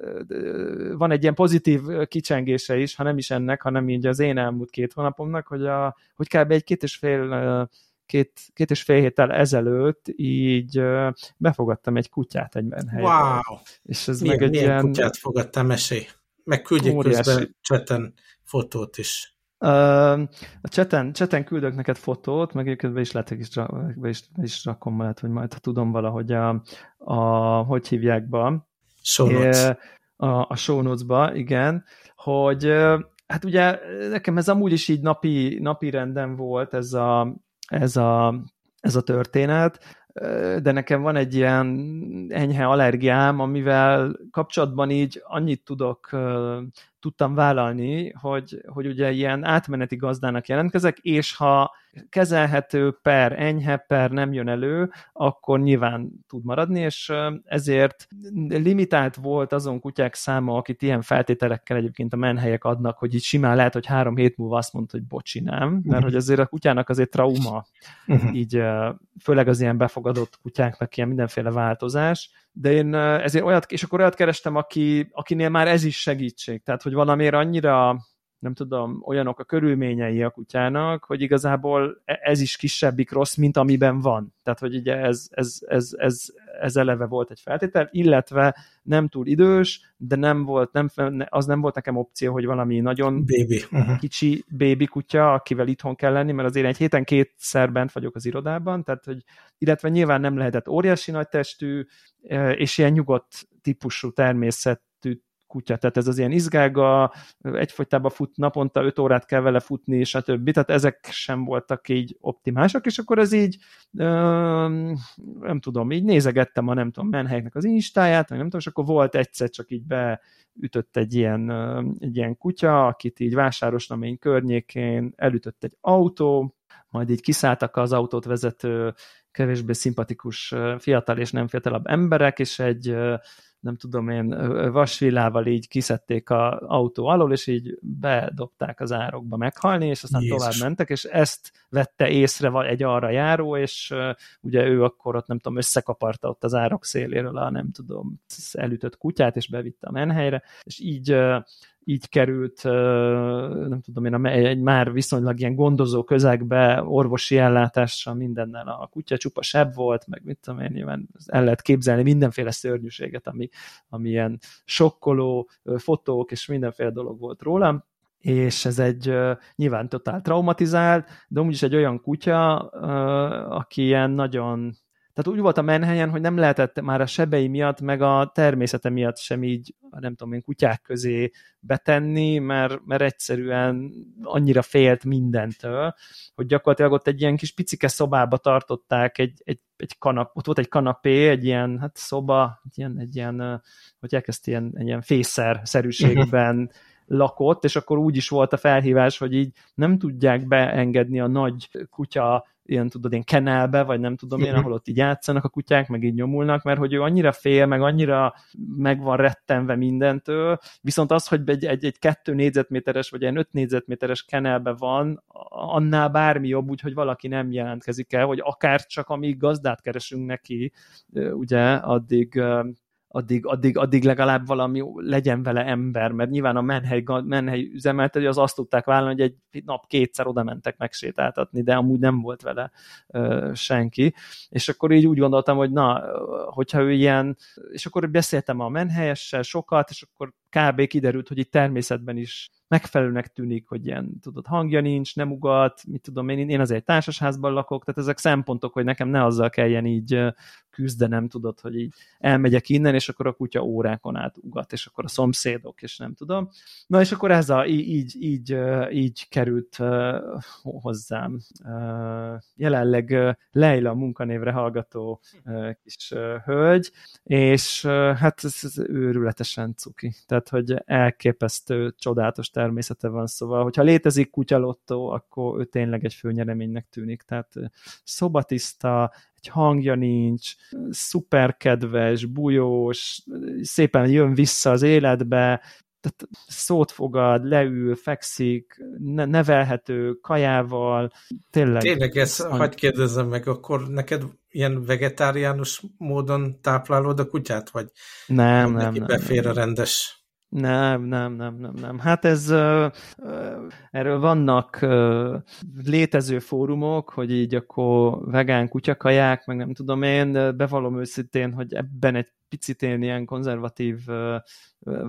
van egy ilyen pozitív kicsengése is, ha nem is ennek, hanem így az én elmúlt két hónapomnak, hogy, a, hogy kb. egy két és fél két, két és fél héttel ezelőtt így befogadtam egy kutyát egy menhelyre. Wow! És ez milyen, meg egy milyen ilyen... kutyát fogadtam, mesélj? Meg küldjék közben cseten fotót is. A cseten, cseten küldök neked fotót, meg egyébként be is lehet, is, be is, be is rakom majd, hogy majd ha tudom valahogy a, a hogy hívják be. Show notes. A, a show notes-ba, igen, hogy hát ugye nekem ez amúgy is így napi, napi renden volt ez a, ez a, ez a történet, de nekem van egy ilyen enyhe allergiám, amivel kapcsolatban így annyit tudok tudtam vállalni, hogy, hogy ugye ilyen átmeneti gazdának jelentkezek, és ha kezelhető per, enyhe per nem jön elő, akkor nyilván tud maradni, és ezért limitált volt azon kutyák száma, akit ilyen feltételekkel egyébként a menhelyek adnak, hogy így simán lehet, hogy három hét múlva azt mondta, hogy bocsi, nem, mert hogy azért a kutyának azért trauma, uh-huh. így főleg az ilyen befogadott kutyáknak ilyen mindenféle változás, de én ezért olyat, és akkor olyat kerestem, aki, akinél már ez is segítség, tehát hogy valamiért annyira nem tudom, olyanok a körülményei a kutyának, hogy igazából e, ez is kisebbik rossz, mint amiben van. Tehát, hogy ugye ez, ez, ez, ez, ez eleve volt egy feltétel, illetve nem túl idős, de nem volt, nem, az nem volt nekem opció, hogy valami nagyon baby. Uh-huh. kicsi bébi kutya, akivel itthon kell lenni, mert azért egy héten kétszer bent vagyok az irodában, tehát, hogy, illetve nyilván nem lehetett óriási nagy testű, e, és ilyen nyugodt típusú természet kutya, tehát ez az ilyen izgága, egyfolytában fut, naponta 5 órát kell vele futni, többi, tehát ezek sem voltak így optimálisak, és akkor ez így, nem tudom, így nézegettem a nem tudom, menhelyeknek az instáját, nem tudom, és akkor volt egyszer csak így beütött egy ilyen, egy ilyen kutya, akit így vásárosnamény környékén elütött egy autó, majd így kiszálltak az autót vezető kevésbé szimpatikus fiatal és nem fiatalabb emberek, és egy nem tudom én, vasvillával így kiszedték a autó alól, és így bedobták az árokba meghalni, és aztán Jézus. tovább mentek, és ezt vette észre egy arra járó, és uh, ugye ő akkor ott nem tudom, összekaparta ott az árok széléről a nem tudom, elütött kutyát, és bevitte a menhelyre, és így uh, így került, nem tudom én, egy már viszonylag ilyen gondozó közegbe, orvosi ellátással, mindennel a kutya csupa sebb volt, meg mit tudom én, nyilván el lehet képzelni mindenféle szörnyűséget, ami, ami ilyen sokkoló fotók és mindenféle dolog volt rólam, és ez egy nyilván totál traumatizált, de úgyis egy olyan kutya, aki ilyen nagyon tehát úgy volt a menhelyen, hogy nem lehetett már a sebei miatt, meg a természete miatt sem így, nem tudom én, kutyák közé betenni, mert, mert egyszerűen annyira félt mindentől, hogy gyakorlatilag ott egy ilyen kis picike szobába tartották egy, egy, egy kanap, ott volt egy kanapé, egy ilyen hát szoba, egy ilyen, egy ilyen hogy elkezd ilyen, egy ilyen fészer-szerűségben [laughs] lakott, és akkor úgy is volt a felhívás, hogy így nem tudják beengedni a nagy kutya ilyen tudod, ilyen kenelbe, vagy nem tudom én, mhm. ahol ott így játszanak a kutyák, meg így nyomulnak, mert hogy ő annyira fél, meg annyira meg van rettenve mindentől, viszont az, hogy egy, egy, egy kettő négyzetméteres, vagy egy öt négyzetméteres kenelbe van, annál bármi jobb, úgyhogy valaki nem jelentkezik el, hogy akár csak amíg gazdát keresünk neki, ugye, addig addig, addig, addig legalább valami legyen vele ember, mert nyilván a menhely, menhely üzemeltető az azt tudták vállalni, hogy egy nap kétszer oda mentek megsétáltatni, de amúgy nem volt vele ö, senki. És akkor így úgy gondoltam, hogy na, hogyha ő ilyen, és akkor beszéltem a menhelyessel sokat, és akkor kb. kiderült, hogy itt természetben is megfelelőnek tűnik, hogy ilyen, tudod, hangja nincs, nem ugat, mit tudom én, én azért társasházban lakok, tehát ezek szempontok, hogy nekem ne azzal kelljen így küzdenem, tudod, hogy így elmegyek innen, és akkor a kutya órákon át ugat, és akkor a szomszédok, és nem tudom. Na, és akkor ez a, így, így, így került hozzám. Jelenleg Leila munkanévre hallgató kis hölgy, és hát ez, ez őrületesen cuki. Tehát, hogy elképesztő, csodálatos természete van, szóval, hogyha létezik kutyalottó, akkor ő tényleg egy főnyereménynek tűnik. Tehát szobatiszta, egy hangja nincs, szuper kedves, bujós, szépen jön vissza az életbe, tehát szót fogad, leül, fekszik, ne- nevelhető, kajával, tényleg. Tényleg ezt, hagyd kérdezzem meg, akkor neked ilyen vegetáriánus módon táplálod a kutyát, vagy nem, nem, neki befér nem, a rendes nem, nem, nem, nem, nem. Hát ez, erről vannak létező fórumok, hogy így akkor vegán kutyakaják, meg nem tudom én, de bevallom őszintén, hogy ebben egy picit én ilyen konzervatív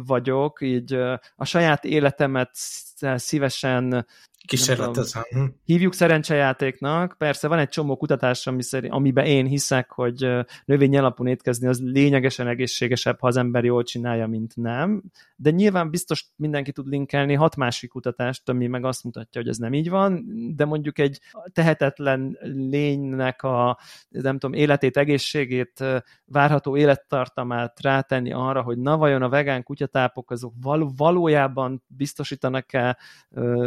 vagyok, így a saját életemet szívesen Kísérletezem. Hm. Hívjuk szerencsejátéknak. Persze van egy csomó kutatás, ami szerint, amiben én hiszek, hogy növény alapon étkezni az lényegesen egészségesebb, ha az ember jól csinálja, mint nem. De nyilván biztos mindenki tud linkelni hat másik kutatást, ami meg azt mutatja, hogy ez nem így van, de mondjuk egy tehetetlen lénynek a nem tudom, életét, egészségét, várható élettartamát rátenni arra, hogy na vajon a vegán kutyatápok azok val- valójában biztosítanak-e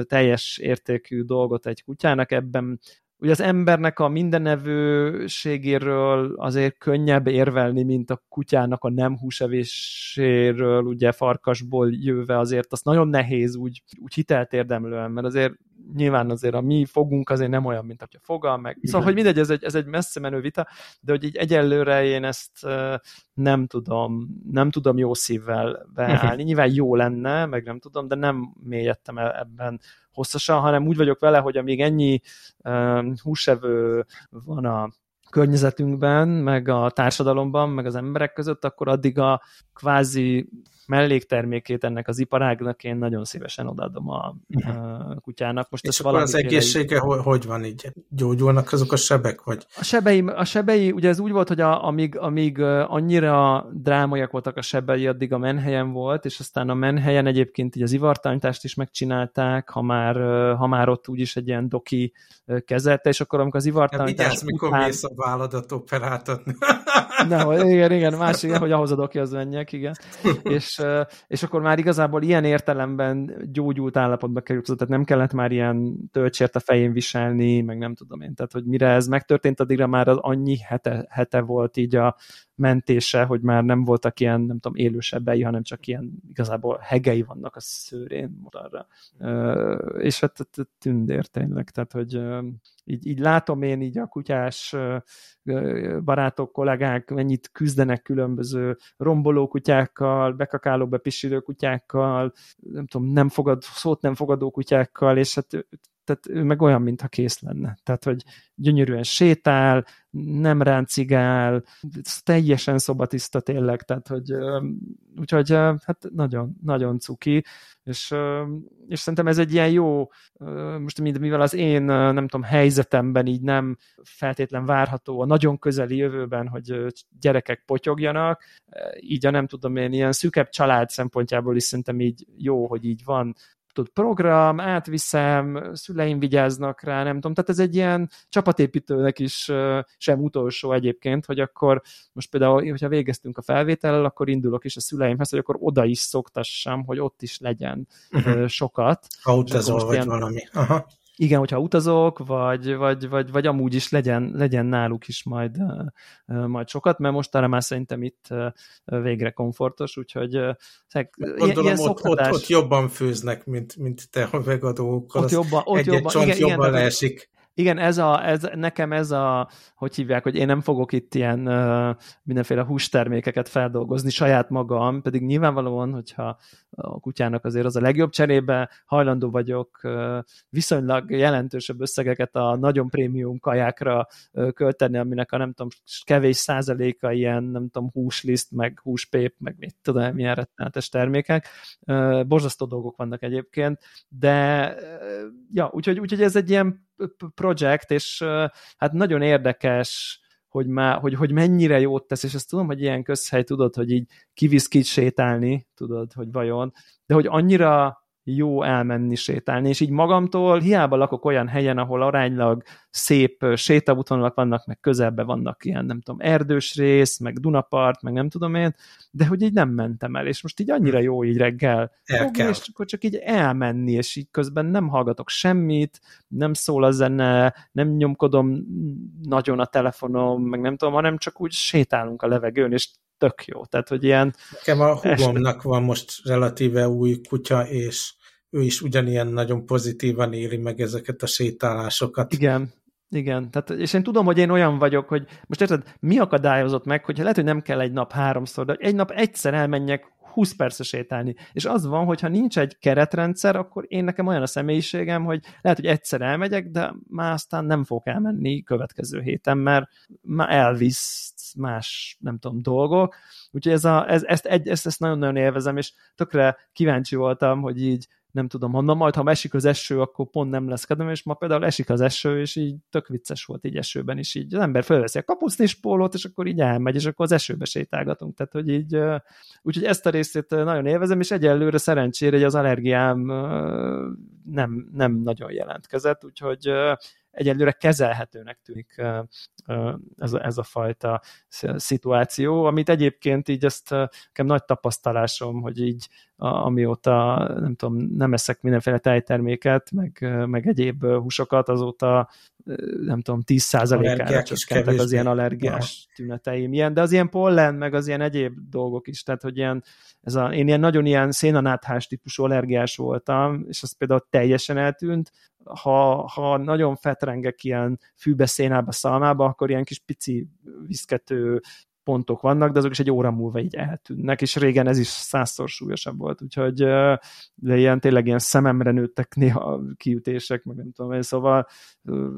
teljes értékű dolgot egy kutyának, ebben ugye az embernek a mindenevőségéről azért könnyebb érvelni, mint a kutyának a nem húsevéséről, ugye farkasból jöve azért azt nagyon nehéz úgy, úgy hitelt érdemlően, mert azért nyilván azért a mi fogunk azért nem olyan, mint hogyha fogal, meg... Szóval, hogy mindegy, ez egy, ez egy messze menő vita, de hogy így egyelőre én ezt nem tudom, nem tudom jó szívvel beállni. [laughs] Nyilván jó lenne, meg nem tudom, de nem mélyedtem el ebben hosszasan, hanem úgy vagyok vele, hogy amíg ennyi uh, húsevő van a környezetünkben, meg a társadalomban, meg az emberek között, akkor addig a kvázi melléktermékét ennek az iparágnak én nagyon szívesen odaadom a, a kutyának. Most És akkor az egészsége így... hogy van így? Gyógyulnak azok a sebek? Vagy? A sebei, a sebei, ugye ez úgy volt, hogy a, amíg, amíg annyira drámaiak voltak a sebei, addig a menhelyen volt, és aztán a menhelyen egyébként így az ivartánytást is megcsinálták, ha már, ha már ott úgyis egy ilyen doki kezelte, és akkor amikor az ivartánytást ja, vigyázz, mikor után... mész a válladat operáltatni. Nem, igen, igen, [laughs] másik, hogy ahhoz a doki az menjek, igen. [laughs] és, és akkor már igazából ilyen értelemben gyógyult állapotba került, tehát nem kellett már ilyen töltsért a fején viselni, meg nem tudom én. Tehát, hogy mire ez megtörtént, addigra már az annyi hete, hete volt így a mentése, hogy már nem voltak ilyen, nem tudom, élősebbei, hanem csak ilyen igazából hegei vannak a szőrén motorra. És hát tündér tényleg, tehát, hogy így, így látom én így a kutyás barátok, kollégák mennyit küzdenek különböző romboló kutyákkal, bekakáló, bepisilő kutyákkal, nem tudom, nem fogad, szót nem fogadó kutyákkal, és hát tehát ő meg olyan, mintha kész lenne. Tehát, hogy gyönyörűen sétál, nem ráncigál, teljesen szobatiszta tényleg, tehát, hogy úgyhogy hát nagyon, nagyon cuki, és, és szerintem ez egy ilyen jó, most mivel az én, nem tudom, helyzetemben így nem feltétlen várható a nagyon közeli jövőben, hogy gyerekek potyogjanak, így a nem tudom én, ilyen szűkebb család szempontjából is szerintem így jó, hogy így van tudod, program, átviszem, szüleim vigyáznak rá, nem tudom, tehát ez egy ilyen csapatépítőnek is sem utolsó egyébként, hogy akkor most például, hogyha végeztünk a felvétellel, akkor indulok is a szüleimhez, hogy akkor oda is szoktassam, hogy ott is legyen uh-huh. sokat. Ha utazol, vagy ilyen, valami. Aha igen, hogyha utazok, vagy, vagy, vagy, vagy amúgy is legyen, legyen náluk is majd, majd sokat, mert most arra már szerintem itt végre komfortos, úgyhogy Gondolom, ilyen ott, ott, ott, jobban főznek, mint, mint te a vegadókkal. Ott jobban, ott egy, jobban, csont igen, jobban igen, leesik. Igen, ez a, ez, nekem ez a, hogy hívják, hogy én nem fogok itt ilyen uh, mindenféle hústermékeket feldolgozni saját magam, pedig nyilvánvalóan, hogyha a kutyának azért az a legjobb cserébe, hajlandó vagyok uh, viszonylag jelentősebb összegeket a nagyon prémium kajákra uh, költeni, aminek a nem tudom, kevés százaléka ilyen, nem tudom, húsliszt, meg húspép, meg mit tudom, milyen rettenetes termékek. Uh, borzasztó dolgok vannak egyébként, de ja, úgyhogy, úgyhogy ez egy ilyen projekt, és hát nagyon érdekes, hogy, már, hogy, hogy mennyire jót tesz, és ezt tudom, hogy ilyen közhely tudod, hogy így kivisz ki sétálni, tudod, hogy vajon, de hogy annyira jó elmenni sétálni, és így magamtól hiába lakok olyan helyen, ahol aránylag szép sétaútvonalak vannak, meg közelben vannak ilyen, nem tudom, erdős rész, meg Dunapart, meg nem tudom én, de hogy így nem mentem el, és most így annyira jó így reggel fogni, és akkor csak így elmenni, és így közben nem hallgatok semmit, nem szól a zene, nem nyomkodom nagyon a telefonom, meg nem tudom, hanem csak úgy sétálunk a levegőn, és tök jó. Tehát, hogy ilyen... Nekem a húgomnak van most relatíve új kutya, és ő is ugyanilyen nagyon pozitívan éli meg ezeket a sétálásokat. Igen, igen, tehát, és én tudom, hogy én olyan vagyok, hogy most érted, mi akadályozott meg, hogy lehet, hogy nem kell egy nap háromszor, de egy nap egyszer elmenjek 20 persze sétálni. És az van, hogy ha nincs egy keretrendszer, akkor én nekem olyan a személyiségem, hogy lehet, hogy egyszer elmegyek, de már aztán nem fogok elmenni következő héten, mert már elvisz más, nem tudom, dolgok. Úgyhogy ez a, ez, ezt, egy, ezt, ezt nagyon-nagyon élvezem, és tökre kíváncsi voltam, hogy így nem tudom, honnan, majd ha esik az eső, akkor pont nem lesz kedvem, és ma például esik az eső, és így tök vicces volt így esőben is, így az ember felveszi a kapusznis pólót, és akkor így elmegy, és akkor az esőbe sétálgatunk, tehát hogy így, úgyhogy ezt a részét nagyon élvezem, és egyelőre szerencsére hogy az allergiám nem, nem nagyon jelentkezett, úgyhogy egyelőre kezelhetőnek tűnik ez a, ez a fajta szituáció, amit egyébként így ezt nekem nagy tapasztalásom, hogy így amióta nem tudom, nem eszek mindenféle tejterméket, meg, meg egyéb húsokat, azóta nem tudom, 10%-ára csökkentek az ilyen allergiás tüneteim. Ilyen, de az ilyen pollen, meg az ilyen egyéb dolgok is, tehát hogy ilyen, ez a, én ilyen nagyon ilyen szénanáthás típusú allergiás voltam, és az például teljesen eltűnt, ha, ha nagyon fetrengek ilyen fűbe, szénába, szalmába, akkor ilyen kis pici viszkető pontok vannak, de azok is egy óra múlva így eltűnnek, és régen ez is százszor súlyosabb volt, úgyhogy de ilyen tényleg ilyen szememre nőttek néha kiütések, meg nem tudom én, szóval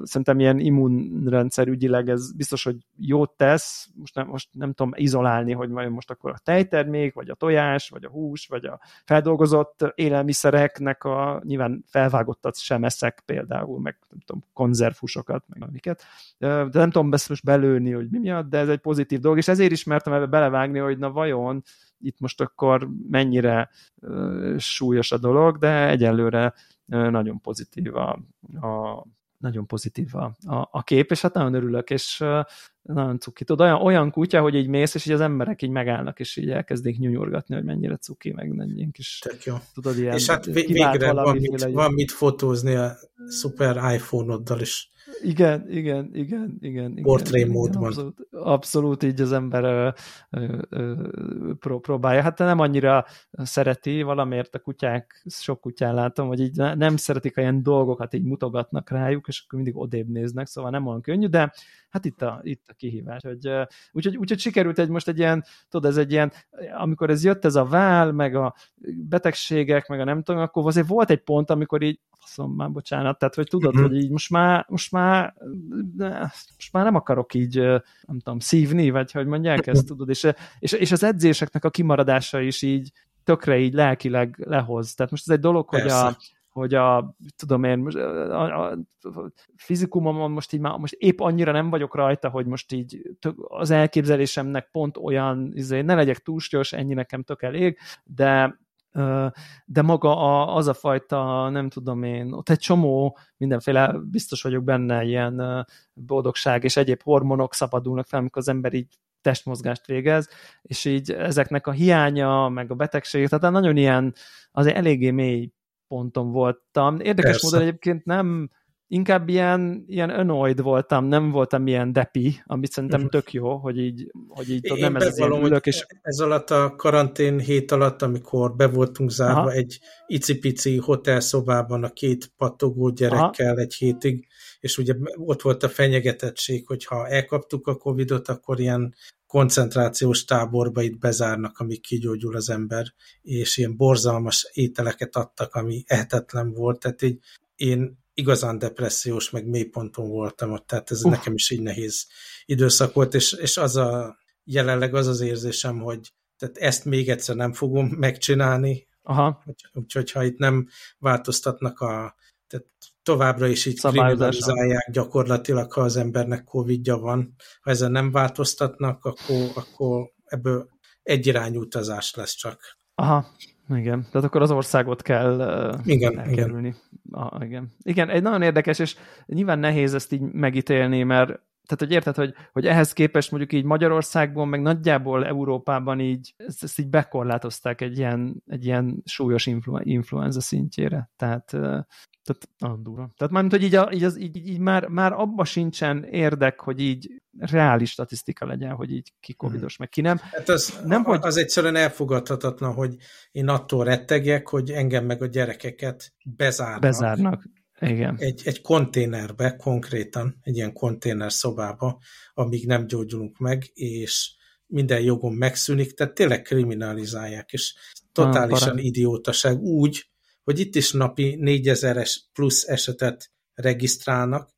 szerintem ilyen immunrendszer ügyileg ez biztos, hogy jót tesz, most nem, most nem tudom izolálni, hogy majd most akkor a tejtermék, vagy a tojás, vagy a hús, vagy a feldolgozott élelmiszereknek a nyilván felvágottat sem eszek például, meg nem tudom, konzervhúsokat, meg amiket, de nem tudom ezt most belőni, hogy mi miatt, de ez egy pozitív dolog, és ezért is mertem ebbe belevágni, hogy na vajon itt most akkor mennyire uh, súlyos a dolog, de egyelőre uh, nagyon pozitív a, a nagyon pozitív a, a, a kép, és hát nagyon örülök, és uh, nagyon cuki. Tudod, olyan, olyan kutya, hogy így mész, és így az emberek így megállnak, és így elkezdik nyújurgatni, hogy mennyire cuki, meg mennyien kis... Tök jó. Tudod, ilyen és hát végre van mit, van mit fotózni a szuper iPhone-oddal is. Igen, igen, igen, igen. Portré módban. Abszolút, abszolút így az ember ö, ö, ö, pró, próbálja. Hát nem annyira szereti, valamiért a kutyák, sok kutyán látom, hogy így nem szeretik, ilyen dolgokat így mutogatnak rájuk, és akkor mindig odébb néznek, szóval nem olyan könnyű, de hát itt a, itt a kihívás. Hogy, úgyhogy, úgyhogy sikerült egy most egy ilyen, tudod, ez egy ilyen, amikor ez jött ez a vál, meg a betegségek, meg a nem tudom, akkor azért volt egy pont, amikor így faszom már, bocsánat, tehát hogy tudod, uh-huh. hogy így most már, most már, most már nem akarok így, nem tudom, szívni, vagy hogy mondják ezt, [laughs] tudod, és, és, és az edzéseknek a kimaradása is így tökre így lelkileg lehoz. Tehát most ez egy dolog, Persze. hogy a, hogy a, tudom én, most, a, a fizikumomon most így már, most épp annyira nem vagyok rajta, hogy most így tök, az elképzelésemnek pont olyan, izé, ne legyek túlsúlyos, ennyi nekem tök elég, de de maga a, az a fajta, nem tudom én, ott egy csomó mindenféle, biztos vagyok benne, ilyen boldogság és egyéb hormonok szabadulnak fel, amikor az ember így testmozgást végez, és így ezeknek a hiánya, meg a betegség, tehát nagyon ilyen, azért eléggé mély ponton voltam. Érdekes Persze. módon egyébként nem inkább ilyen, ilyen annoyed voltam, nem voltam ilyen depi, amit szerintem uh-huh. tök jó, hogy így, hogy így Én nem ez az ülök, és... Ez alatt a karantén hét alatt, amikor be voltunk zárva Aha. egy icipici hotelszobában a két pattogó gyerekkel Aha. egy hétig, és ugye ott volt a fenyegetettség, hogy ha elkaptuk a Covidot, akkor ilyen koncentrációs táborba itt bezárnak, amíg kigyógyul az ember, és ilyen borzalmas ételeket adtak, ami ehetetlen volt, tehát így én igazán depressziós, meg mélyponton voltam ott, tehát ez uh. nekem is így nehéz időszak volt, és, és az a jelenleg az az érzésem, hogy tehát ezt még egyszer nem fogom megcsinálni, Aha. úgyhogy ha itt nem változtatnak a tehát továbbra is így kriminalizálják gyakorlatilag, ha az embernek Covid-ja van. Ha ezen nem változtatnak, akkor, akkor ebből egyirányú utazás lesz csak. Aha, igen. Tehát akkor az országot kell igen, elkerülni. Igen. Ah, igen. igen, egy nagyon érdekes, és nyilván nehéz ezt így megítélni, mert tehát, hogy érted, hogy, hogy ehhez képest mondjuk így Magyarországban, meg nagyjából Európában így, ezt, ezt így bekorlátozták egy ilyen, egy ilyen súlyos influ, influenza szintjére. Tehát, tehát nagyon durva. Tehát mármint, hogy így, a, így, az, így, így már, már abba sincsen érdek, hogy így reális statisztika legyen, hogy így ki mhm. covidos, meg ki nem. Hát az, nem, hogy... az egyszerűen elfogadhatatlan, hogy én attól rettegjek, hogy engem meg a gyerekeket bezárnak. Bezárnak. Igen. Egy, egy konténerbe, konkrétan, egy ilyen konténer szobába, amíg nem gyógyulunk meg, és minden jogom megszűnik, tehát tényleg kriminalizálják, és totálisan ah, idiótaság úgy, hogy itt is napi 4000-es plusz esetet regisztrálnak,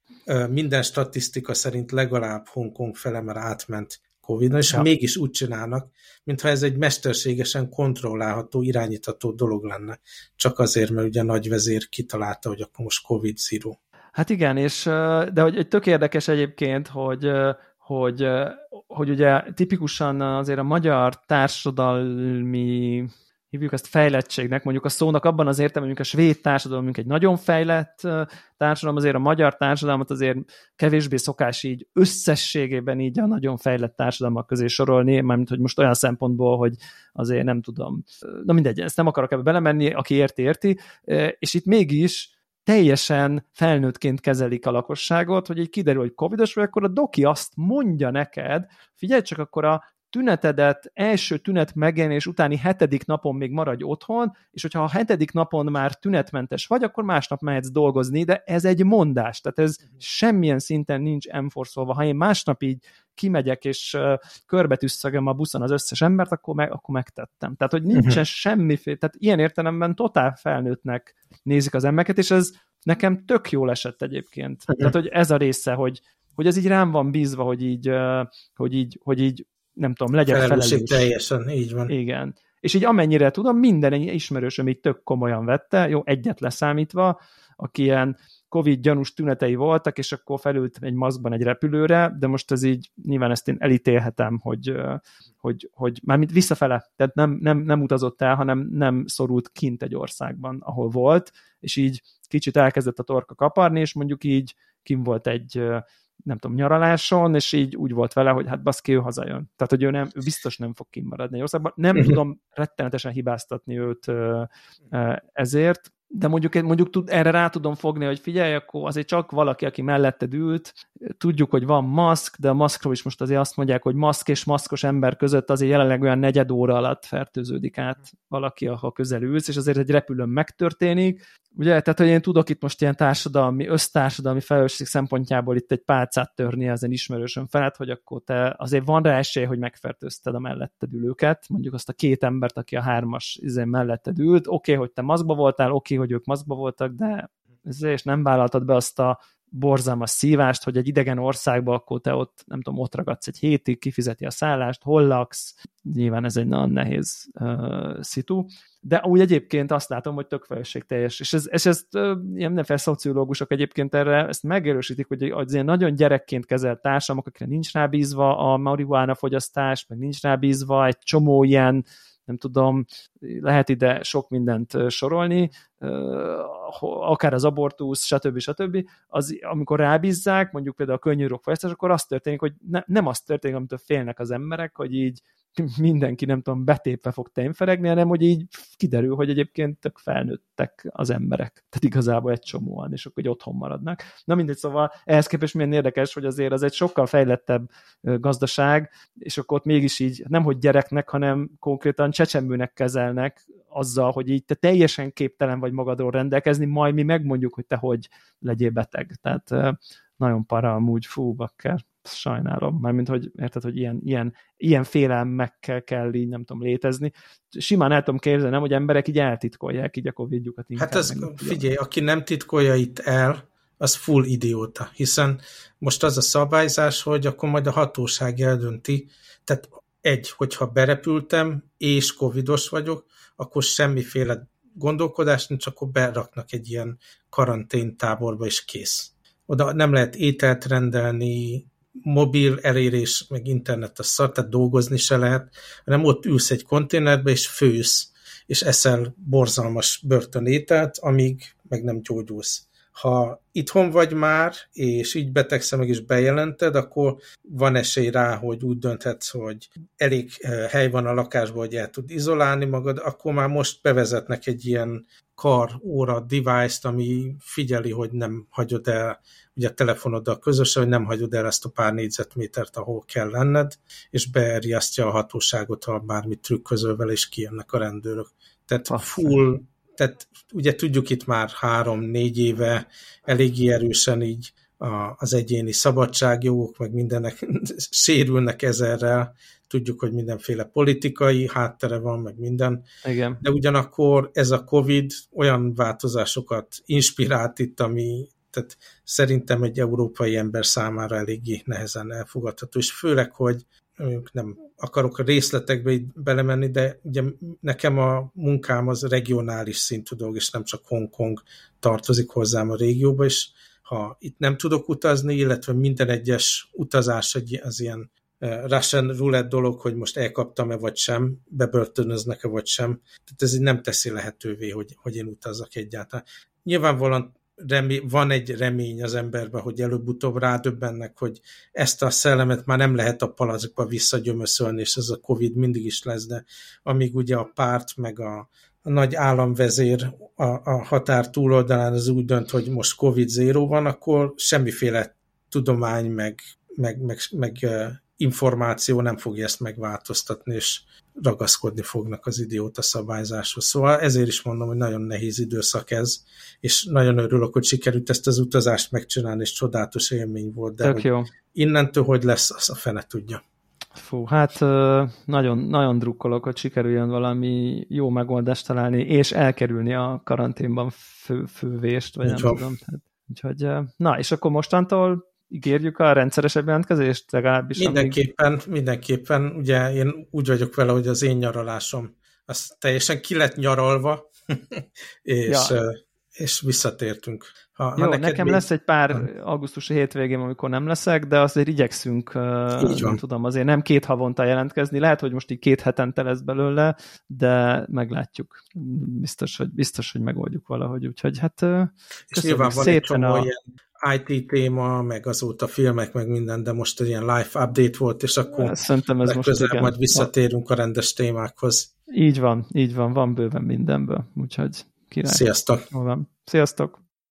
minden statisztika szerint legalább Hongkong fele már átment covid és ja. mégis úgy csinálnak, mintha ez egy mesterségesen kontrollálható, irányítható dolog lenne. Csak azért, mert ugye a nagyvezér kitalálta, hogy akkor most Covid-zero. Hát igen, és de hogy tök érdekes egyébként, hogy hogy, hogy ugye tipikusan azért a magyar társadalmi hívjuk ezt fejlettségnek, mondjuk a szónak abban az értelemben, a svéd társadalom, egy nagyon fejlett társadalom, azért a magyar társadalmat azért kevésbé szokás így összességében így a nagyon fejlett társadalmak közé sorolni, mármint, hogy most olyan szempontból, hogy azért nem tudom, na mindegy, ezt nem akarok ebbe belemenni, aki érti, érti, és itt mégis teljesen felnőttként kezelik a lakosságot, hogy így kiderül, hogy covidos vagy, akkor a doki azt mondja neked, figyelj csak, akkor a tünetedet első tünet megjelenés utáni hetedik napon még maradj otthon, és hogyha a hetedik napon már tünetmentes vagy, akkor másnap mehetsz dolgozni, de ez egy mondás, tehát ez uh-huh. semmilyen szinten nincs enforszolva. Ha én másnap így kimegyek, és uh, a buszon az összes embert, akkor, meg, akkor megtettem. Tehát, hogy nincsen uh-huh. semmiféle, tehát ilyen értelemben totál felnőttnek nézik az embereket, és ez nekem tök jól esett egyébként. Uh-huh. Tehát, hogy ez a része, hogy, hogy ez így rám van bízva, hogy így, hogy így, hogy így nem tudom, legyen felelős. teljesen, így van. Igen. És így amennyire tudom, minden ismerősöm így tök komolyan vette, jó, egyet leszámítva, aki ilyen Covid gyanús tünetei voltak, és akkor felült egy maszkban egy repülőre, de most ez így, nyilván ezt én elítélhetem, hogy, hogy, hogy mármint visszafele, tehát nem, nem, nem utazott el, hanem nem szorult kint egy országban, ahol volt, és így kicsit elkezdett a torka kaparni, és mondjuk így kim volt egy nem tudom, nyaraláson, és így úgy volt vele, hogy hát baszki, ő hazajön. Tehát, hogy ő, nem, ő biztos nem fog kimaradni országban. Nem uh-huh. tudom rettenetesen hibáztatni őt ezért, de mondjuk, mondjuk tud, erre rá tudom fogni, hogy figyelj, akkor azért csak valaki, aki melletted ült, tudjuk, hogy van maszk, de a maszkról is most azért azt mondják, hogy maszk és maszkos ember között azért jelenleg olyan negyed óra alatt fertőződik át valaki, ha közel ülsz, és azért egy repülőn megtörténik. Ugye, tehát, hogy én tudok itt most ilyen társadalmi, össztársadalmi felelősség szempontjából itt egy pálcát törni ezen ismerősön felett, hogy akkor te azért van rá esély, hogy megfertőzted a melletted ülőket, mondjuk azt a két embert, aki a hármas izén melletted ült, oké, okay, hogy te maszkba voltál, oké, okay, hogy ők maszkba voltak, de és nem vállaltad be azt a borzalmas szívást, hogy egy idegen országba, akkor te ott, nem tudom, ott ragadsz egy hétig, kifizeti a szállást, hol laksz, nyilván ez egy nagyon nehéz uh, szitu, de úgy egyébként azt látom, hogy tök teljes, és, ez, és ezt uh, ilyen mindenféle szociológusok egyébként erre ezt megerősítik, hogy az ilyen nagyon gyerekként kezelt társadalmak, akikre nincs rábízva a marihuána fogyasztás, meg nincs rábízva egy csomó ilyen nem tudom, lehet ide sok mindent sorolni, akár az abortusz, stb. stb. Az, amikor rábízzák, mondjuk például a könnyű fogyasztás, akkor az történik, hogy ne, nem az történik, amitől félnek az emberek, hogy így mindenki, nem tudom, betépve fog tejnferegni, hanem hogy így kiderül, hogy egyébként tök felnőttek az emberek. Tehát igazából egy csomóan, és akkor egy otthon maradnak. Na mindegy, szóval ehhez képest milyen érdekes, hogy azért az egy sokkal fejlettebb gazdaság, és akkor ott mégis így nem hogy gyereknek, hanem konkrétan csecsemőnek kezelnek azzal, hogy így te teljesen képtelen vagy magadról rendelkezni, majd mi megmondjuk, hogy te hogy legyél beteg. Tehát nagyon para amúgy, fú, bakker, sajnálom. Mármint, hogy érted, hogy ilyen, ilyen, ilyen félelmekkel kell így, nem tudom, létezni. Simán el tudom képzelni, hogy emberek így eltitkolják így a Covid-jukat. Hát ez, figyelj, aki nem titkolja itt el, az full idióta, hiszen most az a szabályzás, hogy akkor majd a hatóság eldönti, tehát egy, hogyha berepültem, és covidos vagyok, akkor semmiféle gondolkodás nincs, akkor beraknak egy ilyen karanténtáborba, és kész. Oda nem lehet ételt rendelni, mobil elérés, meg internet a szar, tehát dolgozni se lehet, hanem ott ülsz egy konténerbe, és fősz, és eszel borzalmas börtönételt, amíg meg nem gyógyulsz. Ha itthon vagy már, és így betegszem meg is bejelented, akkor van esély rá, hogy úgy dönthetsz, hogy elég eh, hely van a lakásban, hogy el tud izolálni magad, akkor már most bevezetnek egy ilyen kar, óra, device-t, ami figyeli, hogy nem hagyod el ugye a telefonoddal közösen, hogy nem hagyod el ezt a pár négyzetmétert, ahol kell lenned, és beerjesztje a hatóságot, ha bármit trükközöl vele, és kijönnek a rendőrök. Tehát full, tehát ugye tudjuk itt már három-négy éve eléggé erősen így a, az egyéni szabadságjogok, meg mindenek [laughs] sérülnek ezerrel, tudjuk, hogy mindenféle politikai háttere van, meg minden. Igen. De ugyanakkor ez a Covid olyan változásokat inspirált itt, ami tehát szerintem egy európai ember számára eléggé nehezen elfogadható, és főleg, hogy nem akarok a részletekbe belemenni, de ugye nekem a munkám az regionális szintű dolog, és nem csak Hongkong tartozik hozzám a régióba, és ha itt nem tudok utazni, illetve minden egyes utazás egy, az ilyen Russian roulette dolog, hogy most elkaptam-e vagy sem, bebörtönöznek-e vagy sem. Tehát ez így nem teszi lehetővé, hogy, hogy én utazzak egyáltalán. Nyilvánvalóan remé, van egy remény az emberben, hogy előbb-utóbb rádöbbennek, hogy ezt a szellemet már nem lehet a palackba visszagyömöszölni, és ez a Covid mindig is lesz, de amíg ugye a párt meg a, nagy államvezér a, a határ túloldalán az úgy dönt, hogy most Covid zéró van, akkor semmiféle tudomány meg, meg, meg, meg információ nem fogja ezt megváltoztatni, és ragaszkodni fognak az idióta szabályzáshoz. Szóval ezért is mondom, hogy nagyon nehéz időszak ez, és nagyon örülök, hogy sikerült ezt az utazást megcsinálni, és csodálatos élmény volt, de Tök jó. innentől hogy lesz, az a fene tudja. Fú, hát nagyon, nagyon drukkolok, hogy sikerüljön valami jó megoldást találni, és elkerülni a karanténban fő, fővést, vagy Úgy nem van. tudom. Tehát, úgyhogy, na, és akkor mostantól ígérjük a rendszeresebb jelentkezést legalábbis? Mindenképpen, amíg... mindenképpen. Ugye én úgy vagyok vele, hogy az én nyaralásom az teljesen ki lett nyaralva, [laughs] és, ja. és visszatértünk. Ha, Jó, ha nekem még... lesz egy pár augusztusi hétvégém, amikor nem leszek, de azért igyekszünk, Így van. tudom, azért nem két havonta jelentkezni. Lehet, hogy most így két hetente lesz belőle, de meglátjuk. Biztos, hogy, biztos, hogy megoldjuk valahogy. Úgyhogy hát és nyilván van szépen egy a... ilyen IT téma, meg azóta filmek, meg minden, de most egy ilyen live update volt, és akkor Szerintem ez most igen. majd visszatérünk a rendes témákhoz. Így van, így van, van bőven mindenből, úgyhogy király. Sziasztok! Sziasztok!